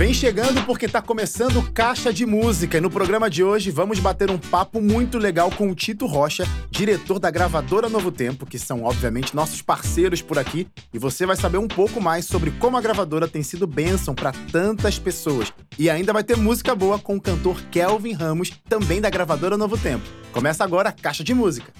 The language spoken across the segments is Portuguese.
Vem chegando porque tá começando Caixa de Música e no programa de hoje vamos bater um papo muito legal com o Tito Rocha, diretor da gravadora Novo Tempo, que são obviamente nossos parceiros por aqui, e você vai saber um pouco mais sobre como a gravadora tem sido bênção para tantas pessoas. E ainda vai ter música boa com o cantor Kelvin Ramos, também da gravadora Novo Tempo. Começa agora a Caixa de Música.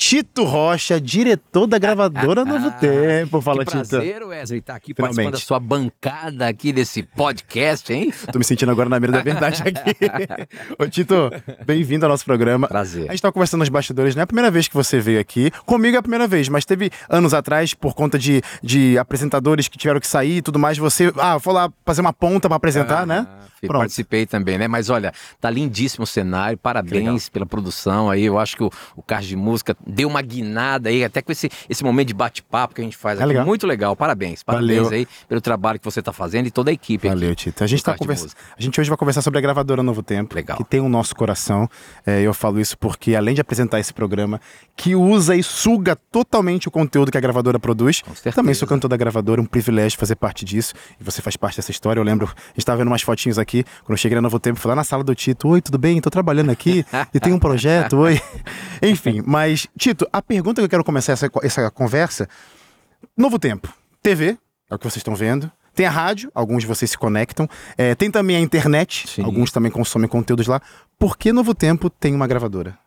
Tito Rocha, diretor da gravadora Novo Tempo. Fala, que Tito. prazer, Wesley, estar tá aqui Finalmente. participando da sua bancada aqui desse podcast, hein? Tô me sentindo agora na mira da verdade aqui. Ô, Tito, bem-vindo ao nosso programa. Prazer. A gente tava conversando nos bastidores, não é a primeira vez que você veio aqui. Comigo é a primeira vez, mas teve anos atrás, por conta de, de apresentadores que tiveram que sair e tudo mais, você, ah, foi lá fazer uma ponta para apresentar, ah, né? Pronto. Participei também, né? Mas olha, tá lindíssimo o cenário, parabéns pela produção aí. Eu acho que o, o Caixa de Música deu uma guinada aí, até com esse, esse momento de bate-papo que a gente faz é aqui. Legal. Muito legal, parabéns. Parabéns Valeu. aí pelo trabalho que você tá fazendo e toda a equipe Valeu, aqui. Tito. A gente tá conversando. A gente hoje vai conversar sobre a gravadora Novo Tempo, legal. que tem o nosso coração. É, eu falo isso porque, além de apresentar esse programa, que usa e suga totalmente o conteúdo que a gravadora produz, também sou cantor da gravadora, um privilégio fazer parte disso. E você faz parte dessa história. Eu lembro, a gente tava vendo umas fotinhos aqui, quando eu cheguei na Novo Tempo, fui lá na sala do Tito. Oi, tudo bem? Tô trabalhando aqui e tem um projeto, oi. Enfim, mas, Tito, a pergunta que eu quero começar essa, essa conversa: Novo Tempo, TV, é o que vocês estão vendo. Tem a rádio, alguns de vocês se conectam. É, tem também a internet, Sim. alguns também consomem conteúdos lá. Por que Novo Tempo tem uma gravadora?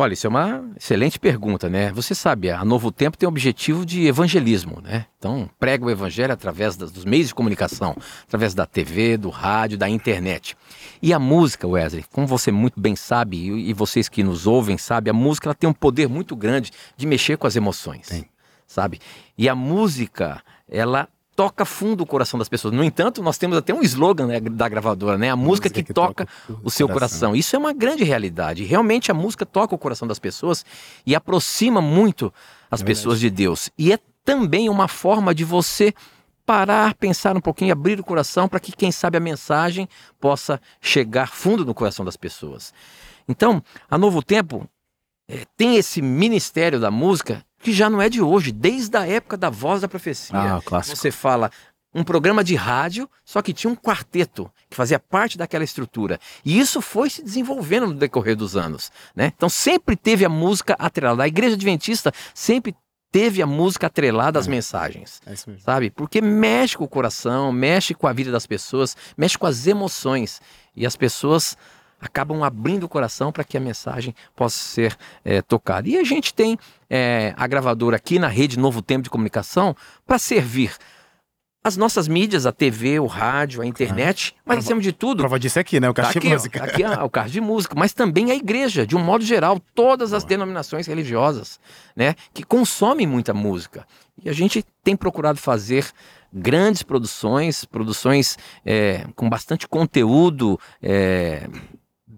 Olha, isso é uma excelente pergunta, né? Você sabe, a Novo Tempo tem o objetivo de evangelismo, né? Então, prega o evangelho através das, dos meios de comunicação, através da TV, do rádio, da internet. E a música, Wesley, como você muito bem sabe, e, e vocês que nos ouvem sabem, a música ela tem um poder muito grande de mexer com as emoções, Sim. sabe? E a música, ela toca fundo o coração das pessoas. No entanto, nós temos até um slogan né, da gravadora, né? A, música, música que, que, toca, toca o seu coração. coração. Isso é uma grande realidade. Realmente a música toca o coração das pessoas e aproxima muito as é pessoas de Deus. E é também uma forma de você parar, pensar um pouquinho, abrir o coração para que, quem sabe, a mensagem possa chegar fundo no coração das pessoas. Então, a Novo Tempo é, tem esse ministério da música que já não é de hoje, desde a época da Voz da Profecia. Ah, clássico. Você fala um programa de rádio, só que tinha um quarteto que fazia parte daquela estrutura. E isso foi se desenvolvendo no decorrer dos anos, né? Então sempre teve a música atrelada. A igreja adventista sempre teve a música atrelada às é. mensagens. É isso mesmo. Sabe? Porque mexe com o coração, mexe com a vida das pessoas, mexe com as emoções. E as pessoas acabam abrindo o coração para que a mensagem possa ser é, tocada. E a gente tem é, a gravadora aqui na rede Novo Tempo de Comunicação para servir as nossas mídias, a TV, o rádio, a internet, mas acima de tudo. Prova disso é aqui, né? O carro tá de música. Ó, aqui é o carro de música, mas também a igreja, de um modo geral, todas as denominações religiosas, né? Que consomem muita música. E a gente tem procurado fazer grandes produções, produções é, com bastante conteúdo. É,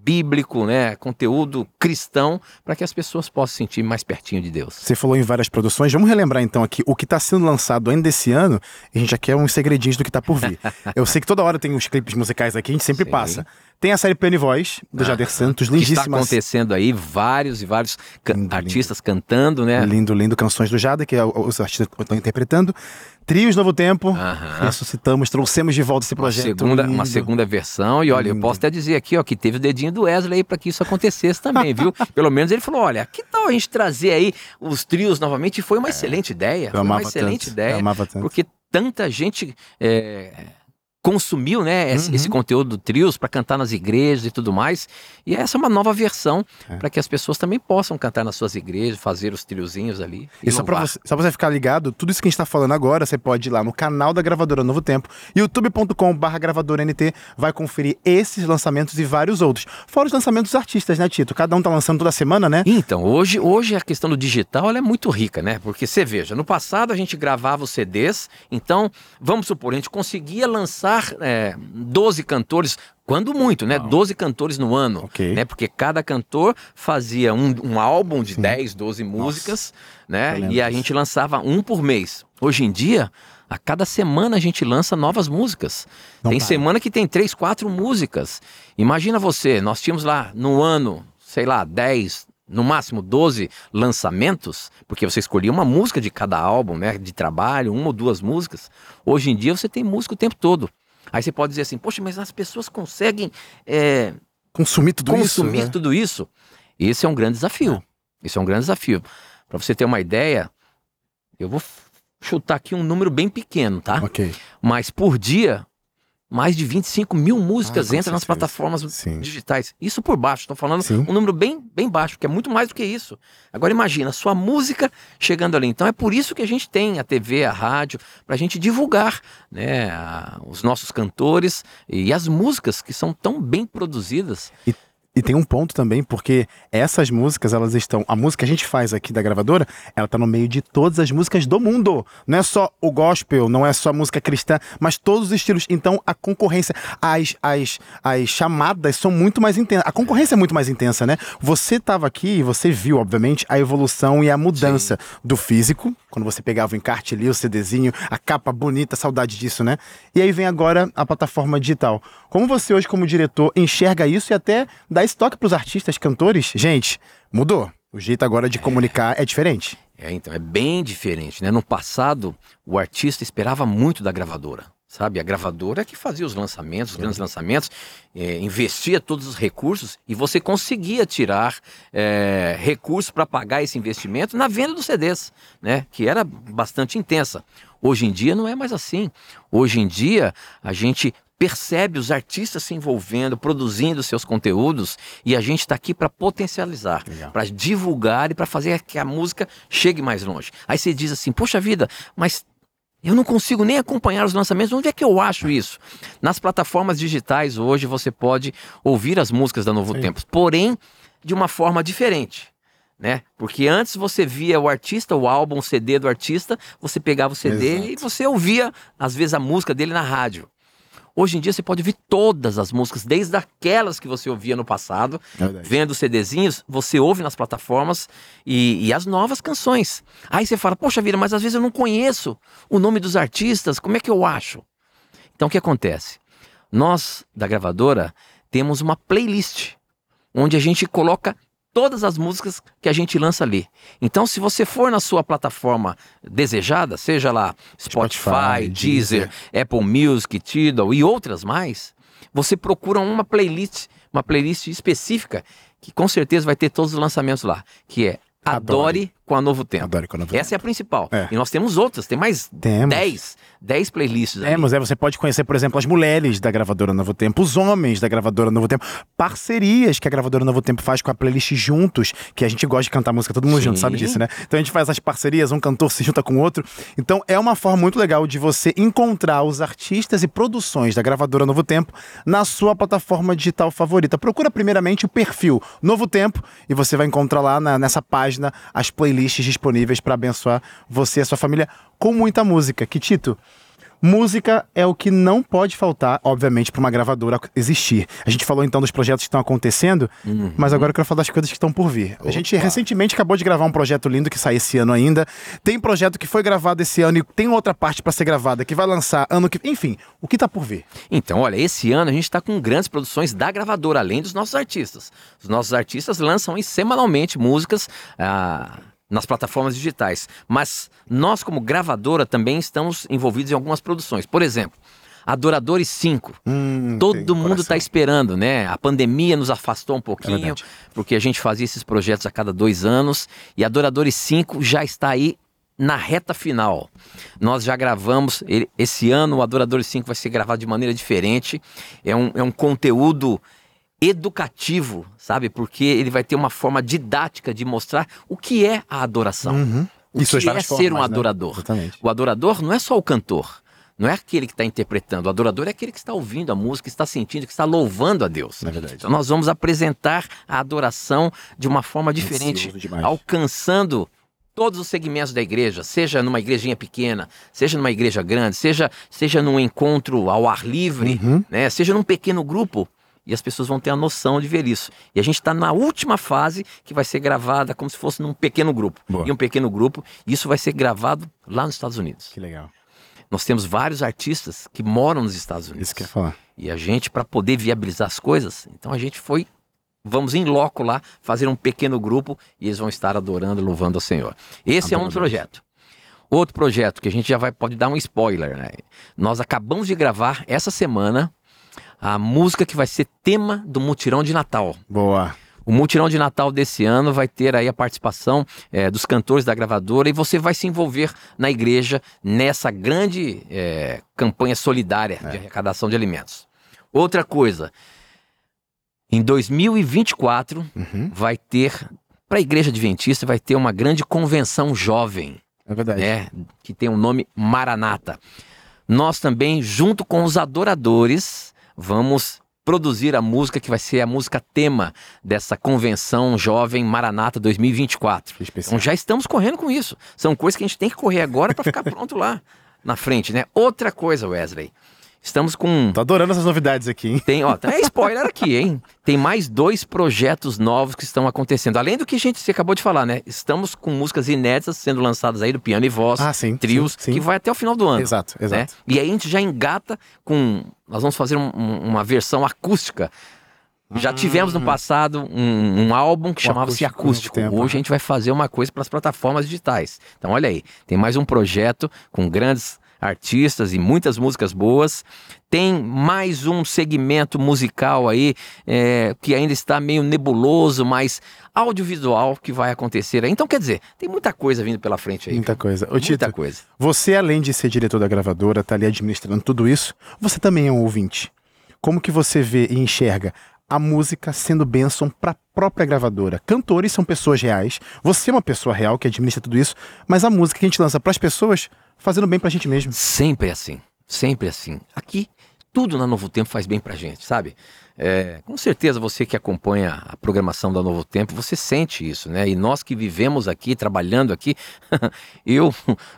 bíblico, né, conteúdo cristão, para que as pessoas possam se sentir mais pertinho de Deus. Você falou em várias produções, vamos relembrar então aqui o que está sendo lançado ainda esse ano. A gente já quer uns segredinhos do que está por vir. Eu sei que toda hora tem os clipes musicais aqui, a gente sempre Sim. passa. Tem a série Penny Voice, do ah, Jader Santos, lindíssima. Está acontecendo aí, vários e vários lindo, artistas lindo. cantando, né? Lindo, lindo. Canções do Jader, que é os artistas estão interpretando. Trios Novo Tempo, ressuscitamos, trouxemos de volta esse projeto. Uma segunda, uma segunda versão, e olha, eu posso até dizer aqui, ó, que teve o dedinho do Wesley para que isso acontecesse também, viu? Pelo menos ele falou: olha, que tal a gente trazer aí os trios novamente? E foi uma é, excelente ideia. Foi uma excelente tanto, ideia. Eu amava tanto. Porque tanta gente. É, consumiu né, esse, uhum. esse conteúdo do Trios para cantar nas igrejas e tudo mais. E essa é uma nova versão é. para que as pessoas também possam cantar nas suas igrejas, fazer os triozinhos ali. E, e só para você, só você ficar ligado, tudo isso que a gente está falando agora, você pode ir lá no canal da Gravadora Novo Tempo, youtube.com.br gravadora NT, vai conferir esses lançamentos e vários outros. Fora os lançamentos dos artistas, né, Tito? Cada um tá lançando toda semana, né? Então, hoje, hoje a questão do digital é muito rica, né? Porque você veja, no passado a gente gravava os CDs, então, vamos supor, a gente conseguia lançar lançar é, 12 cantores, quando muito, né? Wow. 12 cantores no ano. Okay. Né? Porque cada cantor fazia um, um álbum de Sim. 10, 12 músicas, Nossa. né? E a gente lançava um por mês. Hoje em dia, a cada semana a gente lança novas músicas. Não tem para. semana que tem três, quatro músicas. Imagina você, nós tínhamos lá no ano, sei lá, 10, no máximo 12 lançamentos, porque você escolhia uma música de cada álbum, né, de trabalho, uma ou duas músicas. Hoje em dia você tem música o tempo todo. Aí você pode dizer assim, poxa, mas as pessoas conseguem é, consumir tudo consumir isso? Consumir né? tudo isso. Esse é um grande desafio. É. Esse é um grande desafio. Para você ter uma ideia, eu vou chutar aqui um número bem pequeno, tá? Ok. Mas por dia, mais de 25 mil músicas ah, entram nas plataformas Sim. digitais. Isso por baixo, estou falando Sim. um número bem, bem baixo, que é muito mais do que isso. Agora imagina, sua música chegando ali. Então é por isso que a gente tem a TV, a rádio, para a gente divulgar né, a, os nossos cantores e as músicas que são tão bem produzidas. E e tem um ponto também, porque essas músicas, elas estão. A música que a gente faz aqui da gravadora, ela tá no meio de todas as músicas do mundo. Não é só o gospel, não é só música cristã, mas todos os estilos. Então a concorrência, as, as, as chamadas são muito mais intensas. A concorrência é muito mais intensa, né? Você estava aqui e você viu, obviamente, a evolução e a mudança Sim. do físico, quando você pegava o encarte ali, o CDzinho, a capa bonita, saudade disso, né? E aí vem agora a plataforma digital. Como você hoje, como diretor, enxerga isso e até dá esse toque para os artistas, cantores? Gente, mudou. O jeito agora de é. comunicar é diferente. É, então, é bem diferente, né? No passado, o artista esperava muito da gravadora, sabe? A gravadora é que fazia os lançamentos, os grandes lançamentos, é, investia todos os recursos e você conseguia tirar é, recursos para pagar esse investimento na venda dos CDs, né? Que era bastante intensa. Hoje em dia não é mais assim. Hoje em dia a gente percebe os artistas se envolvendo, produzindo seus conteúdos e a gente está aqui para potencializar, para divulgar e para fazer que a música chegue mais longe. Aí você diz assim: Poxa vida, mas eu não consigo nem acompanhar os lançamentos. Onde é que eu acho isso? Nas plataformas digitais hoje você pode ouvir as músicas da Novo Sim. Tempo, porém de uma forma diferente. Né? Porque antes você via o artista, o álbum, o CD do artista, você pegava o CD Exato. e você ouvia, às vezes, a música dele na rádio. Hoje em dia você pode ouvir todas as músicas, desde aquelas que você ouvia no passado, Verdade. vendo CDzinhos, você ouve nas plataformas e, e, as novas canções. Aí você fala, poxa vida, mas às vezes eu não conheço o nome dos artistas, como é que eu acho? Então o que acontece? Nós, da gravadora, temos uma playlist onde a gente coloca todas as músicas que a gente lança ali. Então, se você for na sua plataforma desejada, seja lá Spotify, Spotify Deezer, Deezer, Apple Music, Tidal e outras mais, você procura uma playlist, uma playlist específica que com certeza vai ter todos os lançamentos lá, que é Adore, Adore com a Novo Tempo. Adore com a Novo Essa Tempo. é a principal. É. E nós temos outras, tem mais 10 10 playlists. Temos, é, você pode conhecer, por exemplo, as mulheres da gravadora Novo Tempo, os homens da gravadora Novo Tempo, parcerias que a gravadora Novo Tempo faz com a playlist juntos, que a gente gosta de cantar música todo mundo Sim. junto, sabe disso, né? Então a gente faz as parcerias, um cantor se junta com o outro. Então é uma forma muito legal de você encontrar os artistas e produções da gravadora Novo Tempo na sua plataforma digital favorita. Procura primeiramente o perfil Novo Tempo e você vai encontrar lá na, nessa página as playlists disponíveis para abençoar você e a sua família com muita música. Que Tito, Música é o que não pode faltar, obviamente, para uma gravadora existir. A gente falou então dos projetos que estão acontecendo, uhum. mas agora eu quero falar das coisas que estão por vir. Opa. A gente recentemente acabou de gravar um projeto lindo que sai esse ano ainda. Tem projeto que foi gravado esse ano e tem outra parte para ser gravada que vai lançar ano que. Enfim, o que está por vir? Então, olha, esse ano a gente está com grandes produções da gravadora, além dos nossos artistas. Os nossos artistas lançam semanalmente músicas. Ah nas plataformas digitais. Mas nós, como gravadora, também estamos envolvidos em algumas produções. Por exemplo, Adoradores 5. Hum, Todo mundo está esperando, né? A pandemia nos afastou um pouquinho, é porque a gente fazia esses projetos a cada dois anos. E Adoradores 5 já está aí na reta final. Nós já gravamos, esse ano o Adoradores 5 vai ser gravado de maneira diferente. É um, é um conteúdo educativo, sabe? Porque ele vai ter uma forma didática de mostrar o que é a adoração. Uhum. O Isso que é ser formas, um né? adorador. Né? O adorador não é só o cantor. Não é aquele que está interpretando. O adorador é aquele que está ouvindo a música, que está sentindo, que está louvando a Deus. É verdade. Então nós vamos apresentar a adoração de uma forma diferente, alcançando todos os segmentos da igreja, seja numa igrejinha pequena, seja numa igreja grande, seja, seja num encontro ao ar livre, uhum. né? seja num pequeno grupo e as pessoas vão ter a noção de ver isso. E a gente está na última fase que vai ser gravada como se fosse num pequeno grupo. Boa. E um pequeno grupo, e isso vai ser gravado lá nos Estados Unidos. Que legal. Nós temos vários artistas que moram nos Estados Unidos. Isso que eu ia falar. E a gente, para poder viabilizar as coisas, então a gente foi, vamos em loco lá, fazer um pequeno grupo e eles vão estar adorando, louvando ao Senhor. Esse é um projeto. Outro projeto que a gente já vai pode dar um spoiler, né? Nós acabamos de gravar essa semana a música que vai ser tema do mutirão de Natal. Boa. O mutirão de Natal desse ano vai ter aí a participação é, dos cantores da gravadora e você vai se envolver na igreja nessa grande é, campanha solidária é. de arrecadação de alimentos. Outra coisa, em 2024 uhum. vai ter para a igreja adventista vai ter uma grande convenção jovem. É verdade. Né, que tem o um nome Maranata. Nós também, junto com os adoradores, vamos produzir a música que vai ser a música tema dessa convenção jovem Maranata 2024. Então já estamos correndo com isso. São coisas que a gente tem que correr agora para ficar pronto lá na frente, né? Outra coisa, Wesley. Estamos com. Tô adorando essas novidades aqui, hein? Tem, ó, é spoiler aqui, hein? Tem mais dois projetos novos que estão acontecendo. Além do que a gente acabou de falar, né? Estamos com músicas inéditas sendo lançadas aí do piano e voz, ah, sim, trios, sim, sim. que vai até o final do ano. Exato, né? exato. Né? E aí a gente já engata com. Nós vamos fazer um, uma versão acústica. Já tivemos no hum. passado um, um álbum que chamava-se Acústico. acústico. Hoje a gente vai fazer uma coisa para as plataformas digitais. Então, olha aí, tem mais um projeto com grandes artistas e muitas músicas boas. Tem mais um segmento musical aí é, que ainda está meio nebuloso, mas audiovisual que vai acontecer aí. Então, quer dizer, tem muita coisa vindo pela frente aí. Muita coisa. Ô, muita Tito, coisa. Você, além de ser diretor da gravadora, tá ali administrando tudo isso, você também é um ouvinte. Como que você vê e enxerga a música sendo bênção para a própria gravadora. Cantores são pessoas reais, você é uma pessoa real que administra tudo isso, mas a música que a gente lança para as pessoas fazendo bem pra gente mesmo. Sempre assim, sempre assim. Aqui, tudo na Novo Tempo faz bem pra gente, sabe? É, com certeza você que acompanha a programação da Novo Tempo, você sente isso, né? E nós que vivemos aqui, trabalhando aqui, eu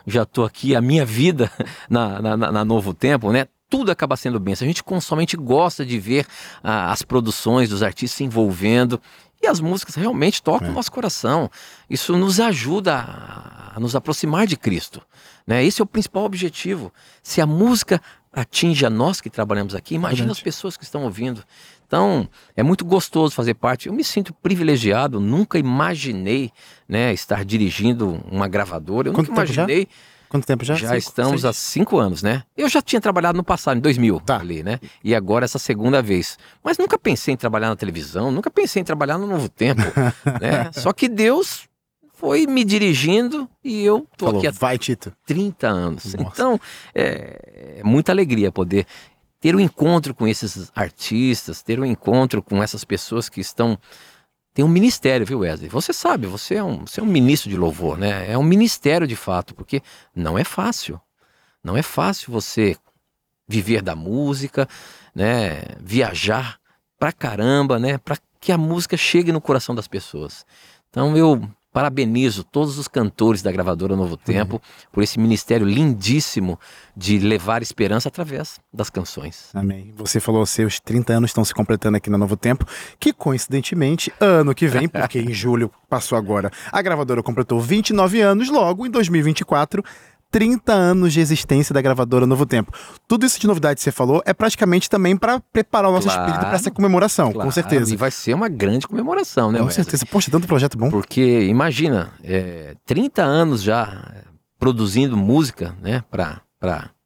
já tô aqui a minha vida na, na, na Novo Tempo, né? tudo acaba sendo bem. A gente somente gosta de ver ah, as produções dos artistas se envolvendo e as músicas realmente tocam é. o nosso coração. Isso nos ajuda a, a nos aproximar de Cristo. Né? Esse é o principal objetivo. Se a música atinge a nós que trabalhamos aqui, imagina as pessoas que estão ouvindo. Então, é muito gostoso fazer parte. Eu me sinto privilegiado, nunca imaginei né, estar dirigindo uma gravadora. Eu Quanto nunca imaginei. Quanto tempo já? Já cinco, estamos seis? há cinco anos, né? Eu já tinha trabalhado no passado, em 2000, tá. ali, né? E agora essa segunda vez. Mas nunca pensei em trabalhar na televisão, nunca pensei em trabalhar no Novo Tempo, né? Só que Deus foi me dirigindo e eu tô Falou, aqui há vai, Tito. 30 anos. Nossa. Então, é, é, muita alegria poder ter um encontro com esses artistas, ter um encontro com essas pessoas que estão tem um ministério, viu, Wesley? Você sabe, você é um, você é um ministro de louvor, né? É um ministério de fato, porque não é fácil. Não é fácil você viver da música, né? Viajar pra caramba, né? Para que a música chegue no coração das pessoas. Então eu Parabenizo todos os cantores da gravadora Novo Tempo uhum. por esse ministério lindíssimo de levar esperança através das canções. Amém. Você falou seus 30 anos estão se completando aqui na Novo Tempo, que coincidentemente, ano que vem, porque em julho passou agora, a gravadora completou 29 anos, logo em 2024 30 anos de existência da gravadora Novo Tempo. Tudo isso de novidade que você falou é praticamente também para preparar o nosso claro, espírito para essa comemoração, claro, com certeza. E vai ser uma grande comemoração, né? Com Wesley? certeza. Poxa, tanto projeto bom. Porque imagina, é, 30 anos já produzindo música, né, para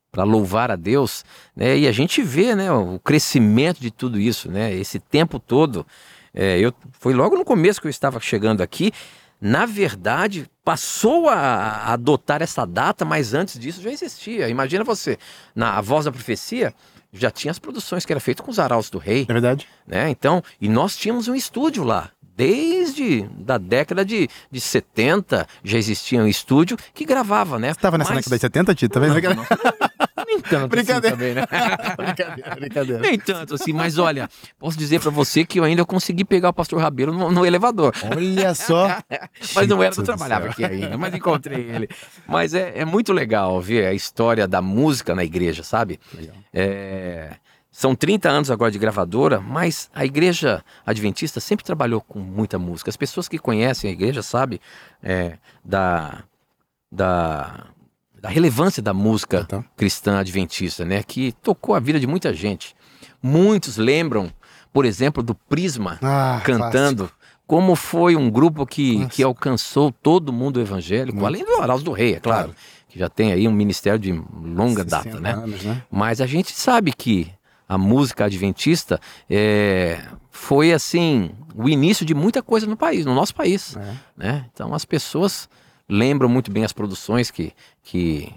para louvar a Deus, né? E a gente vê, né, o crescimento de tudo isso, né? Esse tempo todo, é, eu foi logo no começo que eu estava chegando aqui na verdade, passou a adotar essa data, mas antes disso já existia. Imagina você, na Voz da Profecia, já tinha as produções que era feito com os arautos do rei. É verdade. Né? Então, e nós tínhamos um estúdio lá. Desde da década de, de 70 já existia um estúdio que gravava, né? Você estava nessa Mas... década de 70, Tito? Tá vendo? Não, não, nem tanto assim brincadeira. Assim também, né? brincadeira, brincadeira. Nem tanto assim, mas olha, posso dizer para você que eu ainda consegui pegar o pastor Rabeiro no, no elevador. Olha só. mas não era, eu trabalhava aqui ainda, mas encontrei ele. Mas é, é muito legal ver a história da música na igreja, sabe? É... São 30 anos agora de gravadora, mas a igreja adventista sempre trabalhou com muita música. As pessoas que conhecem a igreja sabem é, da, da da relevância da música então. cristã adventista, né? Que tocou a vida de muita gente. Muitos lembram, por exemplo, do Prisma ah, cantando. Clássico. Como foi um grupo que, que alcançou todo mundo evangélico, Muito. além do Arauto do Rei, é claro. claro. que já tem aí um ministério de longa data, né? Anos, né? Mas a gente sabe que a música adventista é, foi assim o início de muita coisa no país, no nosso país, é. né? Então as pessoas lembram muito bem as produções que, que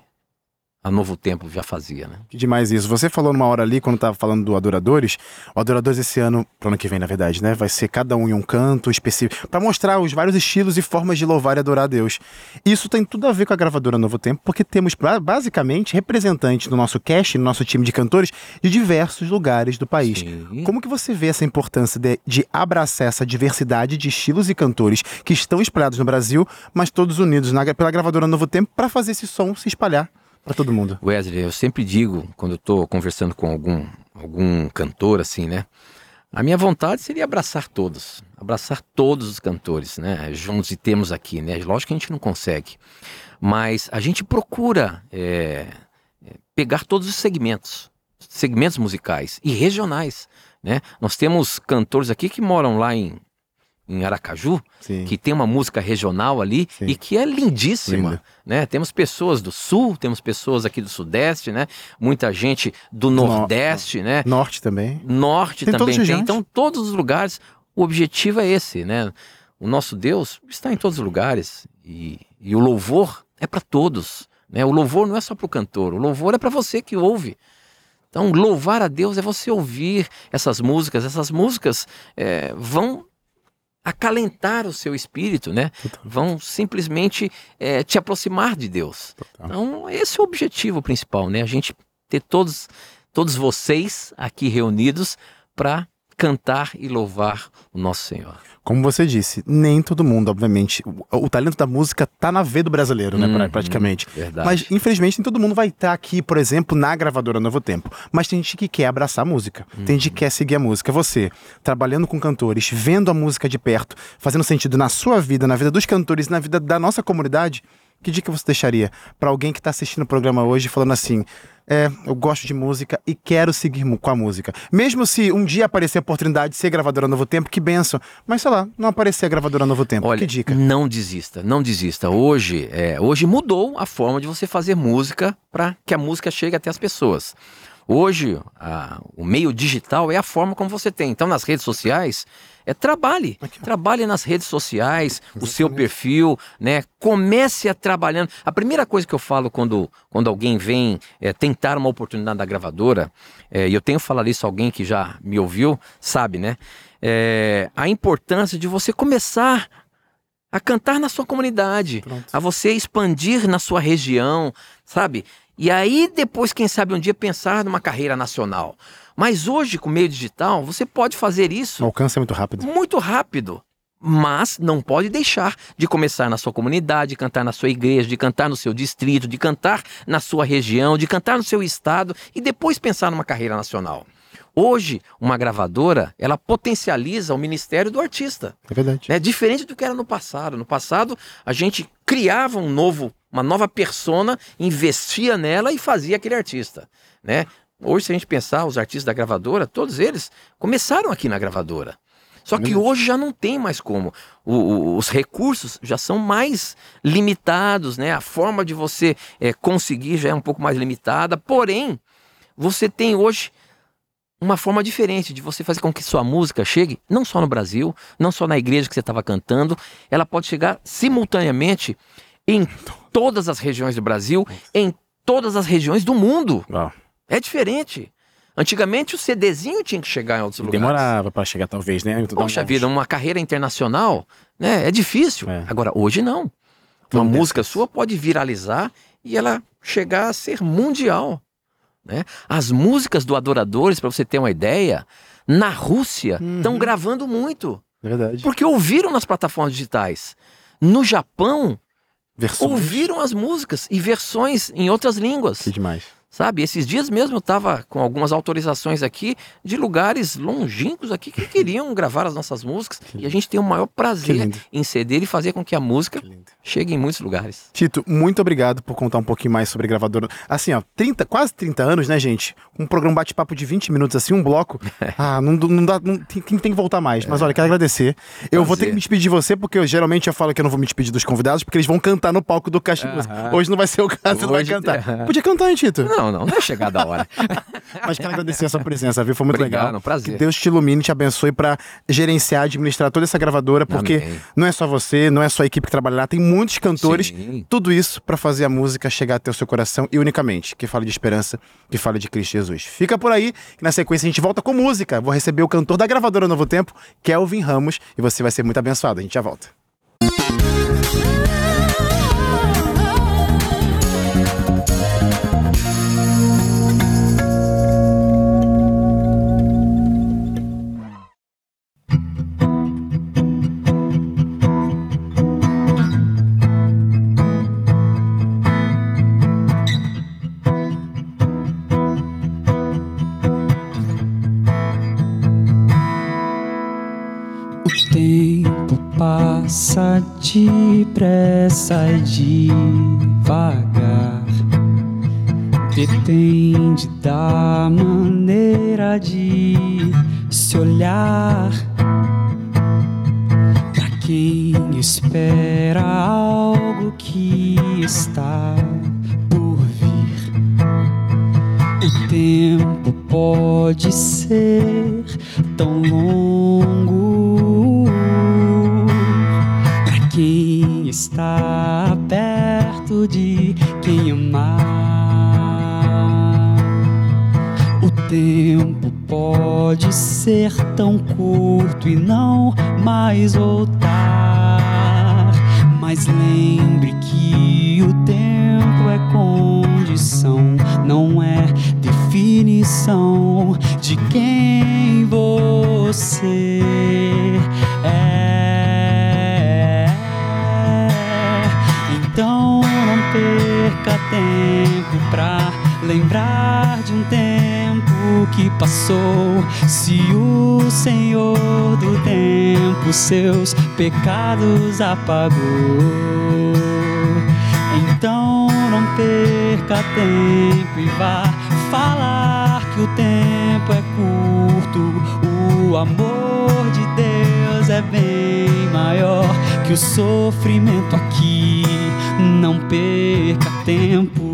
a Novo Tempo já fazia, né? Que demais isso. Você falou numa hora ali, quando estava falando do Adoradores, o Adoradores esse ano, pro ano que vem, na verdade, né? Vai ser cada um em um canto específico, para mostrar os vários estilos e formas de louvar e adorar a Deus. Isso tem tudo a ver com a gravadora Novo Tempo, porque temos basicamente representantes do nosso cast, no nosso time de cantores, de diversos lugares do país. Sim. Como que você vê essa importância de, de abraçar essa diversidade de estilos e cantores que estão espalhados no Brasil, mas todos unidos na, pela gravadora Novo Tempo para fazer esse som se espalhar para todo mundo. Wesley, eu sempre digo, quando eu estou conversando com algum, algum cantor, assim, né? A minha vontade seria abraçar todos, abraçar todos os cantores, né? Juntos e temos aqui, né? Lógico que a gente não consegue, mas a gente procura é, é, pegar todos os segmentos, segmentos musicais e regionais, né? Nós temos cantores aqui que moram lá em em Aracaju, Sim. que tem uma música regional ali Sim. e que é lindíssima, né? Temos pessoas do sul, temos pessoas aqui do sudeste, né? Muita gente do nordeste, no... né? Norte também. Norte tem também tem. Então todos os lugares, o objetivo é esse, né? O nosso Deus está em todos os lugares e, e o louvor é para todos, né? O louvor não é só para o cantor, o louvor é para você que ouve. Então, louvar a Deus é você ouvir essas músicas. Essas músicas é, vão acalentar o seu espírito, né? Total. Vão simplesmente é, te aproximar de Deus. Total. Então, esse é o objetivo principal, né? A gente ter todos, todos vocês aqui reunidos para cantar e louvar o nosso Senhor. Como você disse, nem todo mundo, obviamente. O, o talento da música tá na veia do brasileiro, né, uhum, praticamente. Verdade. Mas, infelizmente, nem todo mundo vai estar aqui, por exemplo, na gravadora Novo Tempo. Mas tem gente que quer abraçar a música. Uhum. Tem gente que quer seguir a música. Você, trabalhando com cantores, vendo a música de perto, fazendo sentido na sua vida, na vida dos cantores, na vida da nossa comunidade, que dica você deixaria para alguém que está assistindo o programa hoje falando assim: é, eu gosto de música e quero seguir com a música. Mesmo se um dia aparecer a oportunidade de ser gravadora Novo Tempo, que benção. Mas sei lá, não aparecer a gravadora Novo Tempo. Olha, que dica? Não desista, não desista. Hoje, é, hoje mudou a forma de você fazer música para que a música chegue até as pessoas. Hoje, a, o meio digital é a forma como você tem. Então, nas redes sociais, é trabalhe. Aqui, trabalhe nas redes sociais, Exatamente. o seu perfil, né? Comece a trabalhando. A primeira coisa que eu falo quando, quando alguém vem é, tentar uma oportunidade da gravadora, é, e eu tenho falado isso a alguém que já me ouviu, sabe, né? É, a importância de você começar a cantar na sua comunidade, Pronto. a você expandir na sua região, sabe? E aí, depois, quem sabe, um dia pensar numa carreira nacional. Mas hoje, com o meio digital, você pode fazer isso. O alcance é muito rápido. Muito rápido. Mas não pode deixar de começar na sua comunidade, de cantar na sua igreja, de cantar no seu distrito, de cantar na sua região, de cantar no seu estado e depois pensar numa carreira nacional. Hoje, uma gravadora, ela potencializa o ministério do artista. É verdade. É diferente do que era no passado. No passado, a gente criava um novo uma nova persona, investia nela e fazia aquele artista, né? Hoje, se a gente pensar, os artistas da gravadora, todos eles começaram aqui na gravadora. Só que hoje já não tem mais como. O, o, os recursos já são mais limitados, né? A forma de você é, conseguir já é um pouco mais limitada. Porém, você tem hoje uma forma diferente de você fazer com que sua música chegue não só no Brasil, não só na igreja que você estava cantando, ela pode chegar simultaneamente em todas as regiões do Brasil, em todas as regiões do mundo. É diferente. Antigamente o CDzinho tinha que chegar em outros lugares. Demorava para chegar, talvez, né? Poxa vida, uma carreira internacional, né? É difícil. É. Agora, hoje não. Uma música sua pode viralizar e ela chegar a ser mundial. Né? As músicas do Adoradores, para você ter uma ideia, na Rússia estão uhum. gravando muito. Verdade. Porque ouviram nas plataformas digitais. No Japão, Versões. ouviram as músicas e versões em outras línguas. Que demais. Sabe, esses dias mesmo eu estava com algumas autorizações aqui de lugares longínquos aqui que queriam gravar as nossas músicas e a gente tem o maior prazer em ceder e fazer com que a música chegue em muitos lugares. Tito, muito obrigado por contar um pouquinho mais sobre gravadora. Assim, ó, 30, quase 30 anos, né, gente? Um programa bate-papo de 20 minutos, assim, um bloco. ah, não, não dá. Não, tem, tem, que voltar mais. Mas olha, quero agradecer. Eu vou ter que me despedir de você, porque eu, geralmente eu falo que eu não vou me despedir dos convidados, porque eles vão cantar no palco do Caixa uh -huh. Hoje não vai ser o caso, Hoje, não vai cantar. Uh -huh. Podia cantar, hein, Tito? Não, não, não é chegada a hora. Mas quero agradecer a sua presença, viu? Foi muito Obrigado, legal. Um prazer. Que Deus te ilumine, te abençoe para gerenciar, administrar toda essa gravadora, porque Amém. não é só você, não é só a equipe que trabalha lá, tem muitos cantores, Sim. tudo isso para fazer a música chegar até o seu coração e unicamente que fale de esperança, que fale de Cristo Jesus. Fica por aí, que na sequência a gente volta com música. Vou receber o cantor da gravadora Novo Tempo, Kelvin Ramos, e você vai ser muito abençoado. A gente já volta. Depressa e devagar. Depende da maneira de se olhar. Pra quem espera algo que está por vir, o tempo pode ser tão longo ser tão curto e não mais voltar. Mas lembre que o tempo é condição, não é definição de quem você é. perca tempo pra lembrar de um tempo que passou. Se o Senhor do tempo seus pecados apagou, então não perca tempo e vá falar que o tempo é curto. O amor de Deus é bem maior que o sofrimento aqui não perca tempo.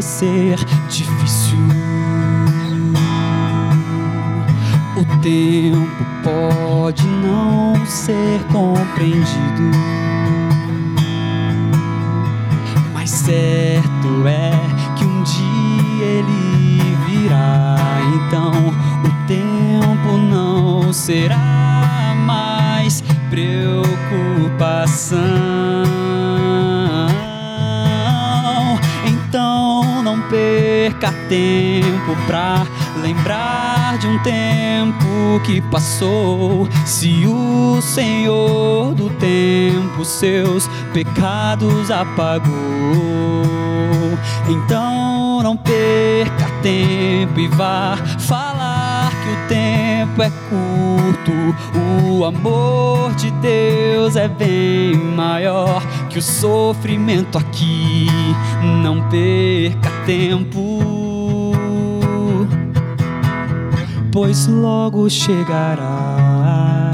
Parecer difícil. O tempo pode não ser compreendido. Mas certo é que um dia ele virá, então o tempo não será perca tempo pra lembrar de um tempo que passou. Se o Senhor do tempo seus pecados apagou, então não perca tempo e vá falar que o tempo é curto. O amor de Deus é bem maior que o sofrimento aqui. Não perca tempo pois logo chegará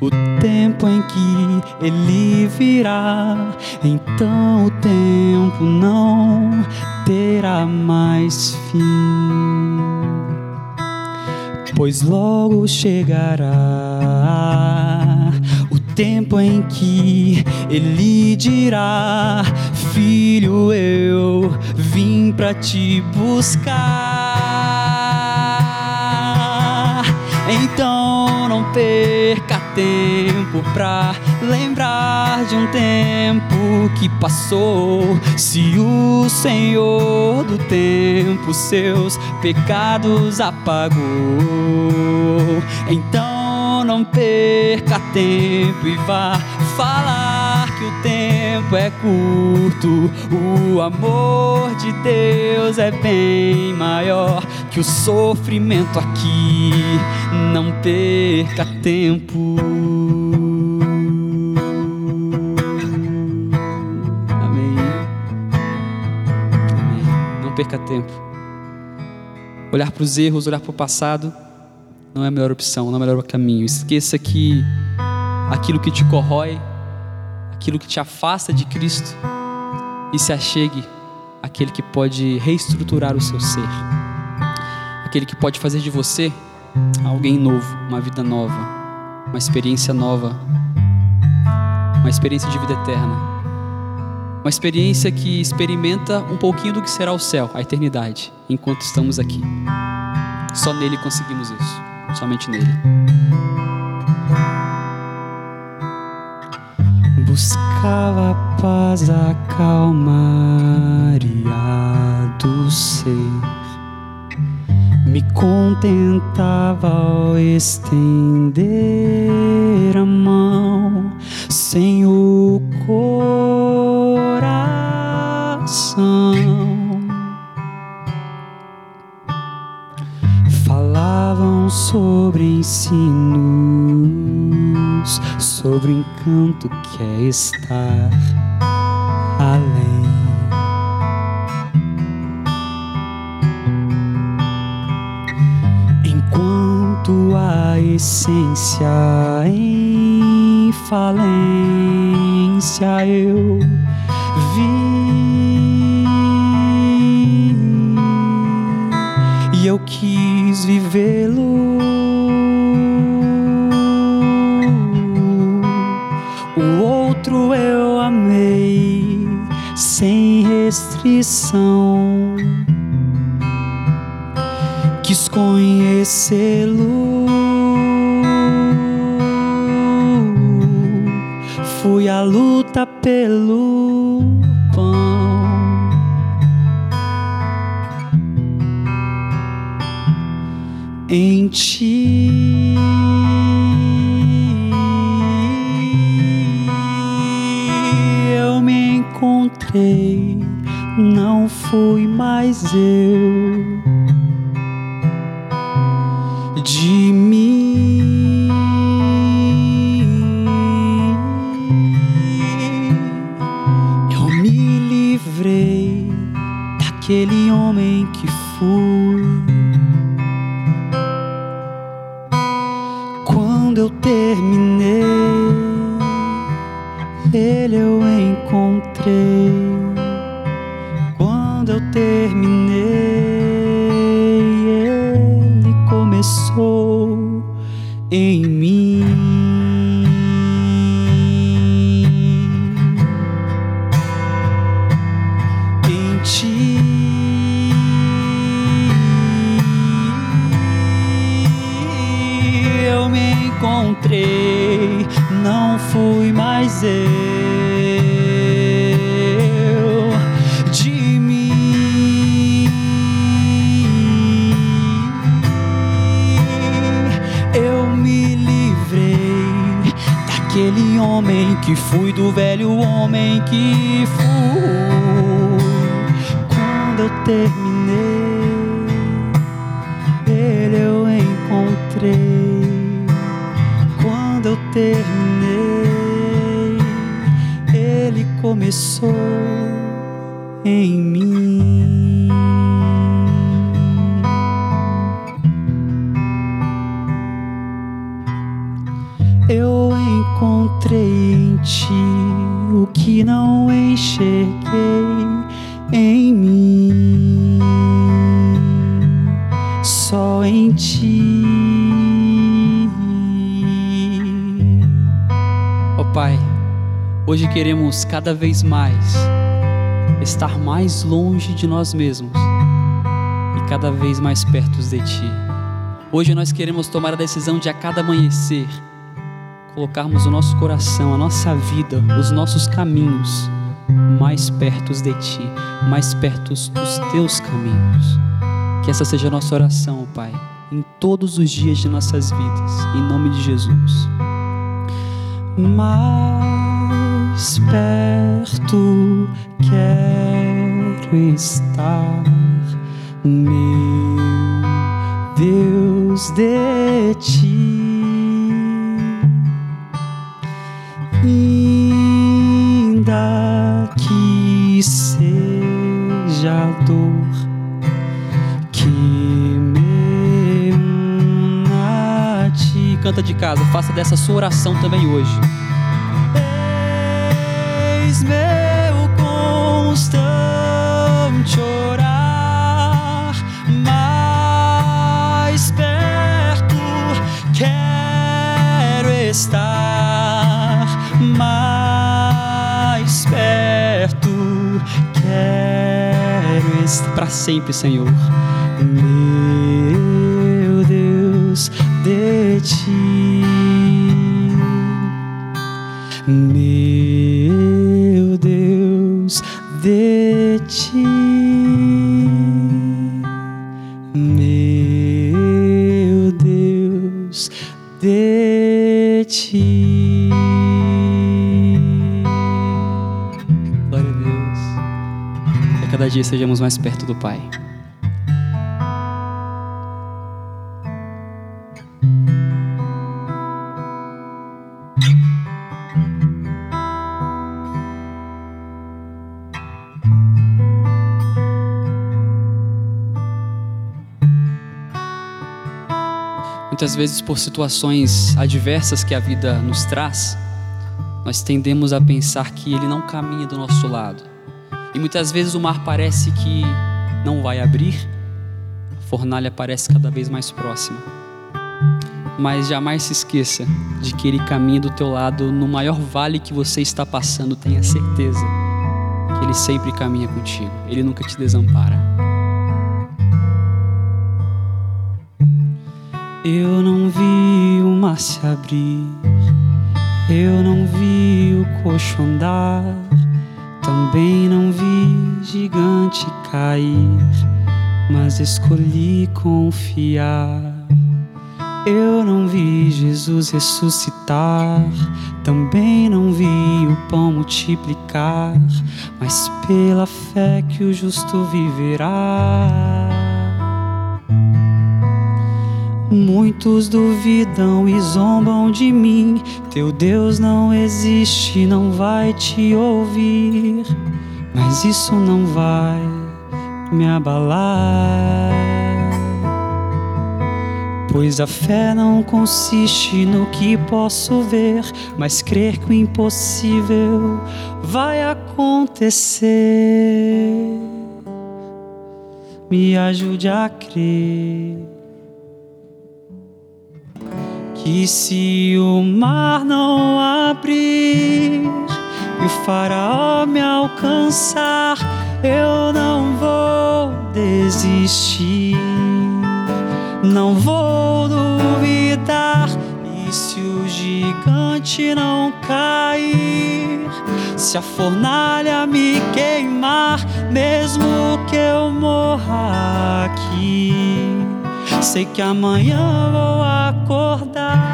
o tempo em que ele virá. Então o tempo não terá mais fim, pois logo chegará o tempo em que ele dirá: Filho, eu vim para te buscar. Então não perca tempo pra lembrar de um tempo que passou. Se o Senhor do tempo seus pecados apagou, então não perca tempo e vá falar que o tempo é curto. O amor de Deus é bem maior que o sofrimento aqui. Não perca tempo. Amém. Amém. Não perca tempo. Olhar para os erros, olhar para o passado, não é a melhor opção, não é o melhor caminho. Esqueça que aquilo que te corrói, aquilo que te afasta de Cristo, e se achegue àquele que pode reestruturar o seu ser, aquele que pode fazer de você alguém novo, uma vida nova, uma experiência nova, uma experiência de vida eterna. Uma experiência que experimenta um pouquinho do que será o céu, a eternidade, enquanto estamos aqui. Só nele conseguimos isso, somente nele. Buscava a paz, a calmaria do ser. Me contentava ao estender a mão sem o coração. Falavam sobre ensinos, sobre o encanto que é estar além. Essência em falência eu vi e eu quis vivê-lo. O outro eu amei sem restrição. Quis conhecê-lo. Pelo daquele homem que fui. Quando eu terminei, ele eu encontrei. Ti o que não enxerguei em mim, só em ti. Ó Pai, hoje queremos cada vez mais estar mais longe de nós mesmos e cada vez mais perto de ti. Hoje nós queremos tomar a decisão de a cada amanhecer colocarmos o nosso coração, a nossa vida, os nossos caminhos mais perto de Ti, mais perto dos Teus caminhos. Que essa seja a nossa oração, Pai, em todos os dias de nossas vidas, em nome de Jesus. Mais perto quero estar, meu Deus de Ti. Que seja dor que me una a. Canta de casa, faça dessa sua oração também hoje. Para sempre, Senhor. Dia sejamos mais perto do Pai. Muitas vezes, por situações adversas que a vida nos traz, nós tendemos a pensar que Ele não caminha do nosso lado e muitas vezes o mar parece que não vai abrir, a fornalha parece cada vez mais próxima. Mas jamais se esqueça de que Ele caminha do teu lado no maior vale que você está passando, tenha certeza que Ele sempre caminha contigo, Ele nunca te desampara. Eu não vi o mar se abrir, eu não vi o coxo andar também não vi gigante cair, mas escolhi confiar. Eu não vi Jesus ressuscitar, também não vi o pão multiplicar, mas pela fé que o justo viverá. Muitos duvidam e zombam de mim. Teu Deus não existe, não vai te ouvir. Mas isso não vai me abalar. Pois a fé não consiste no que posso ver, mas crer que o impossível vai acontecer. Me ajude a crer que se o mar não abrir e o faraó me alcançar, eu não vou desistir, não vou duvidar. E se o gigante não cair, se a fornalha me queimar, mesmo que eu morra aqui Sei que amanhã vou acordar.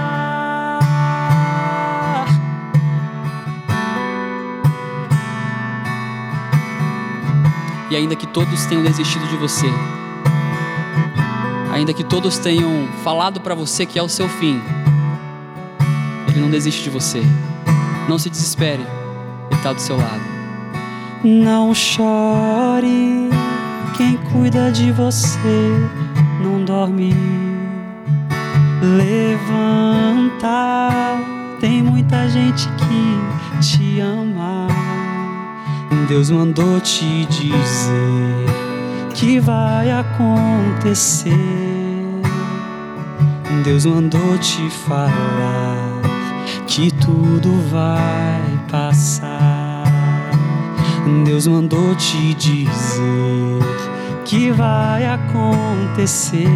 E ainda que todos tenham desistido de você, ainda que todos tenham falado para você que é o seu fim, Ele não desiste de você. Não se desespere, Ele está do seu lado. Não chore, quem cuida de você dorme. Levanta, tem muita gente que te ama. Deus mandou te dizer que vai acontecer. Deus mandou te falar que tudo vai passar. Deus mandou te dizer que vai acontecer.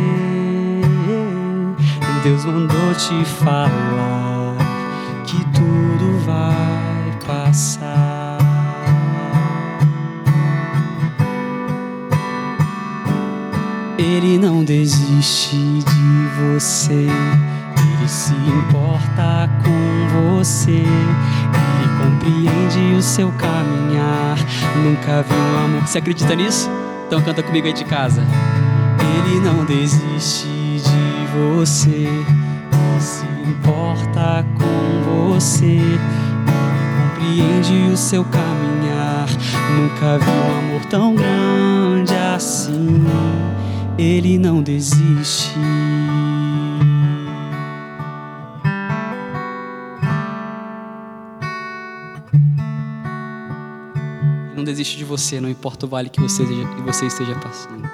Deus mandou te falar que tudo vai passar. Ele não desiste de você, ele se importa com você, ele compreende o seu caminhar. Nunca viu um amor. Você acredita nisso? Então canta comigo aí de casa. Ele não desiste de você, ele se importa com você, compreende o seu caminhar. Nunca vi um amor tão grande assim. Ele não desiste. Desiste de você, não importa o vale que você, que você esteja passando.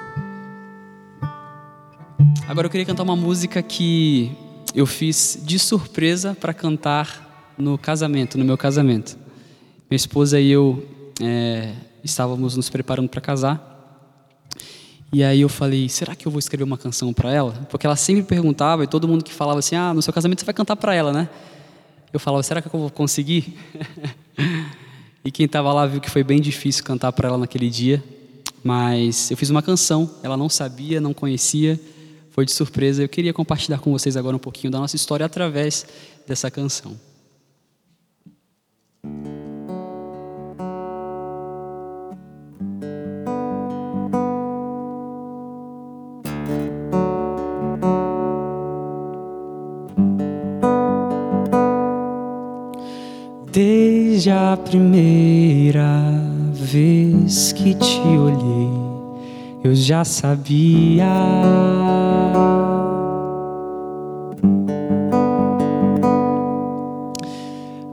Agora eu queria cantar uma música que eu fiz de surpresa para cantar no casamento, no meu casamento. Minha esposa e eu é, estávamos nos preparando para casar. E aí eu falei, será que eu vou escrever uma canção para ela? Porque ela sempre perguntava e todo mundo que falava assim, ah, no seu casamento você vai cantar para ela, né? Eu falava, será que eu vou conseguir? e quem estava lá viu que foi bem difícil cantar para ela naquele dia. Mas eu fiz uma canção, ela não sabia, não conhecia foi de surpresa. Eu queria compartilhar com vocês agora um pouquinho da nossa história através dessa canção. Desde a primeira vez que te olhei eu já sabia.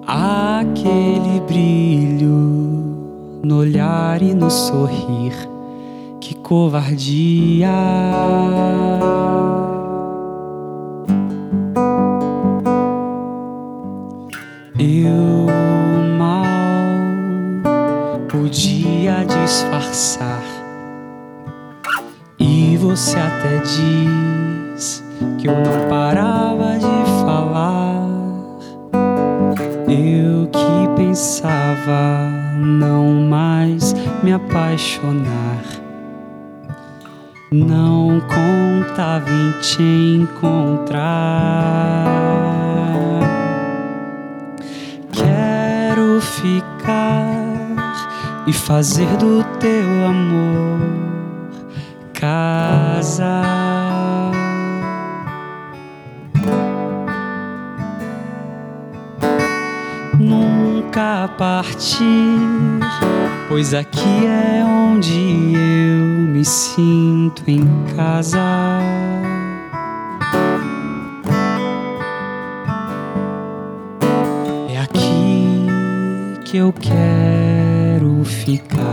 Aquele brilho no olhar e no sorrir, que covardia. Podia disfarçar você até diz que eu não parava de falar. Eu que pensava não mais me apaixonar. Não contava em te encontrar. Fazer do teu amor casa. Nunca partir, pois aqui é onde eu me sinto em casa. É aqui que eu quero ficar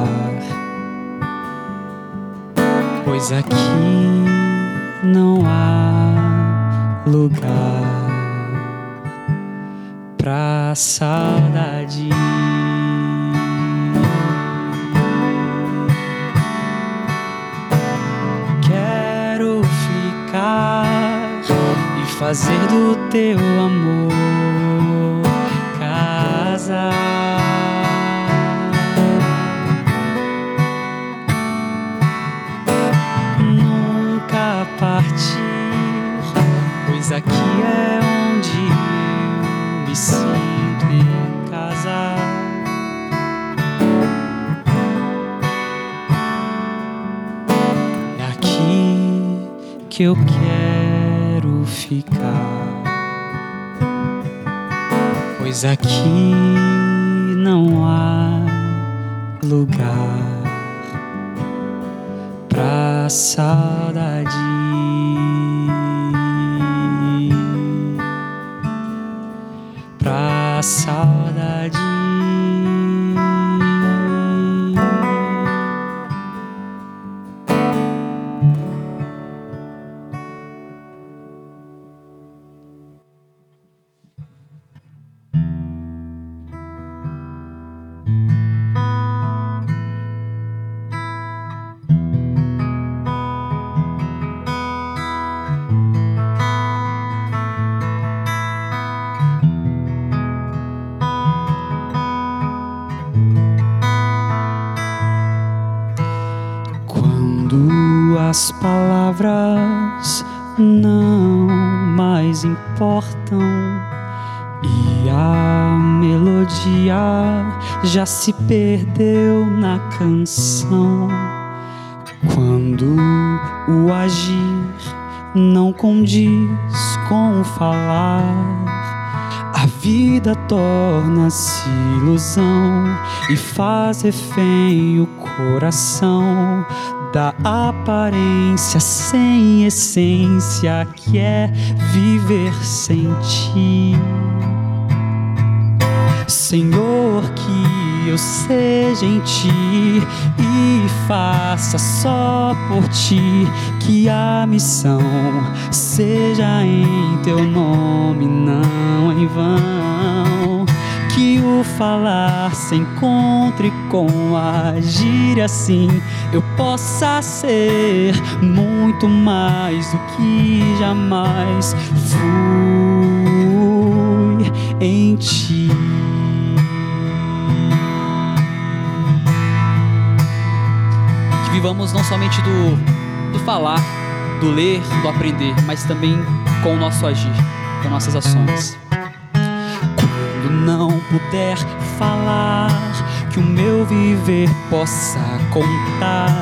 pois aqui não há lugar pra saudade. Quero ficar e fazer do teu amor casa. Sinto em casa. É aqui que eu quero ficar, pois aqui não há lugar pra saudade. Saudade. Já se perdeu na canção. Quando o agir não condiz com o falar, a vida torna-se ilusão e faz refém o coração da aparência sem essência que é viver sem ti. Senhor, que eu seja em ti e faça só por ti que a missão seja em teu nome, não em vão que o falar se encontre com agir assim eu possa ser muito mais do que jamais fui em ti. Vivamos não somente do, do falar, do ler, do aprender, mas também com o nosso agir, com nossas ações não puder falar, que o meu viver possa contar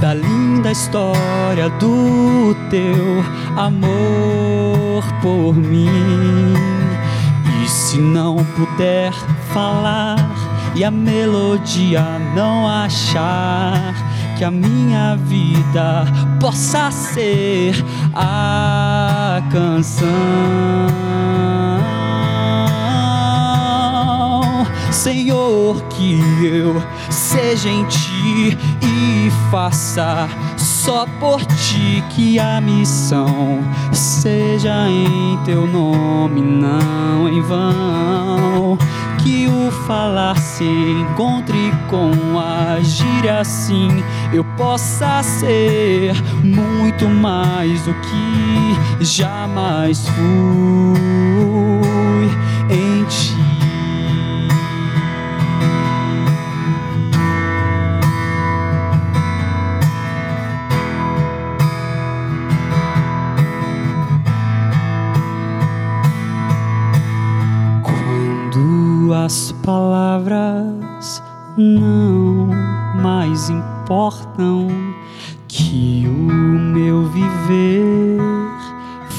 da linda história do teu amor por mim. E se não puder falar e a melodia não achar, que a minha vida possa ser a canção. Senhor, que eu seja em ti e faça só por ti que a missão seja em teu nome, não em vão. Que o falar se encontre com agir assim, eu possa ser muito mais do que jamais fui em ti. As palavras não mais importam que o meu viver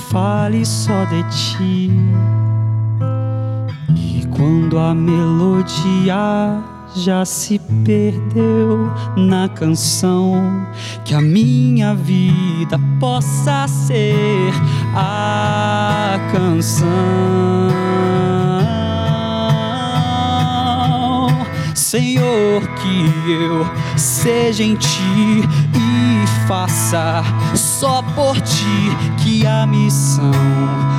fale só de ti. E quando a melodia já se perdeu na canção, que a minha vida possa ser a canção. Senhor, que eu seja em ti e faça só por ti que a missão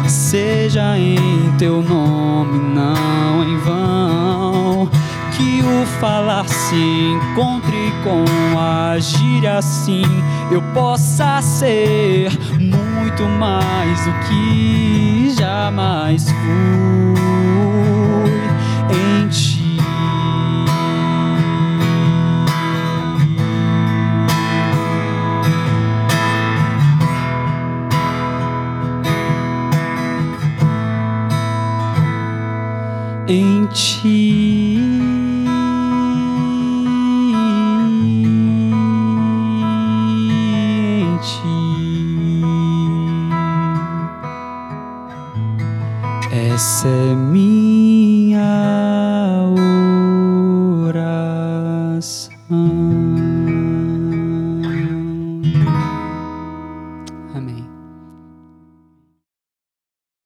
seja em teu nome, não em vão. Que o falar se encontre com agir assim, eu possa ser muito mais do que jamais fui em ti.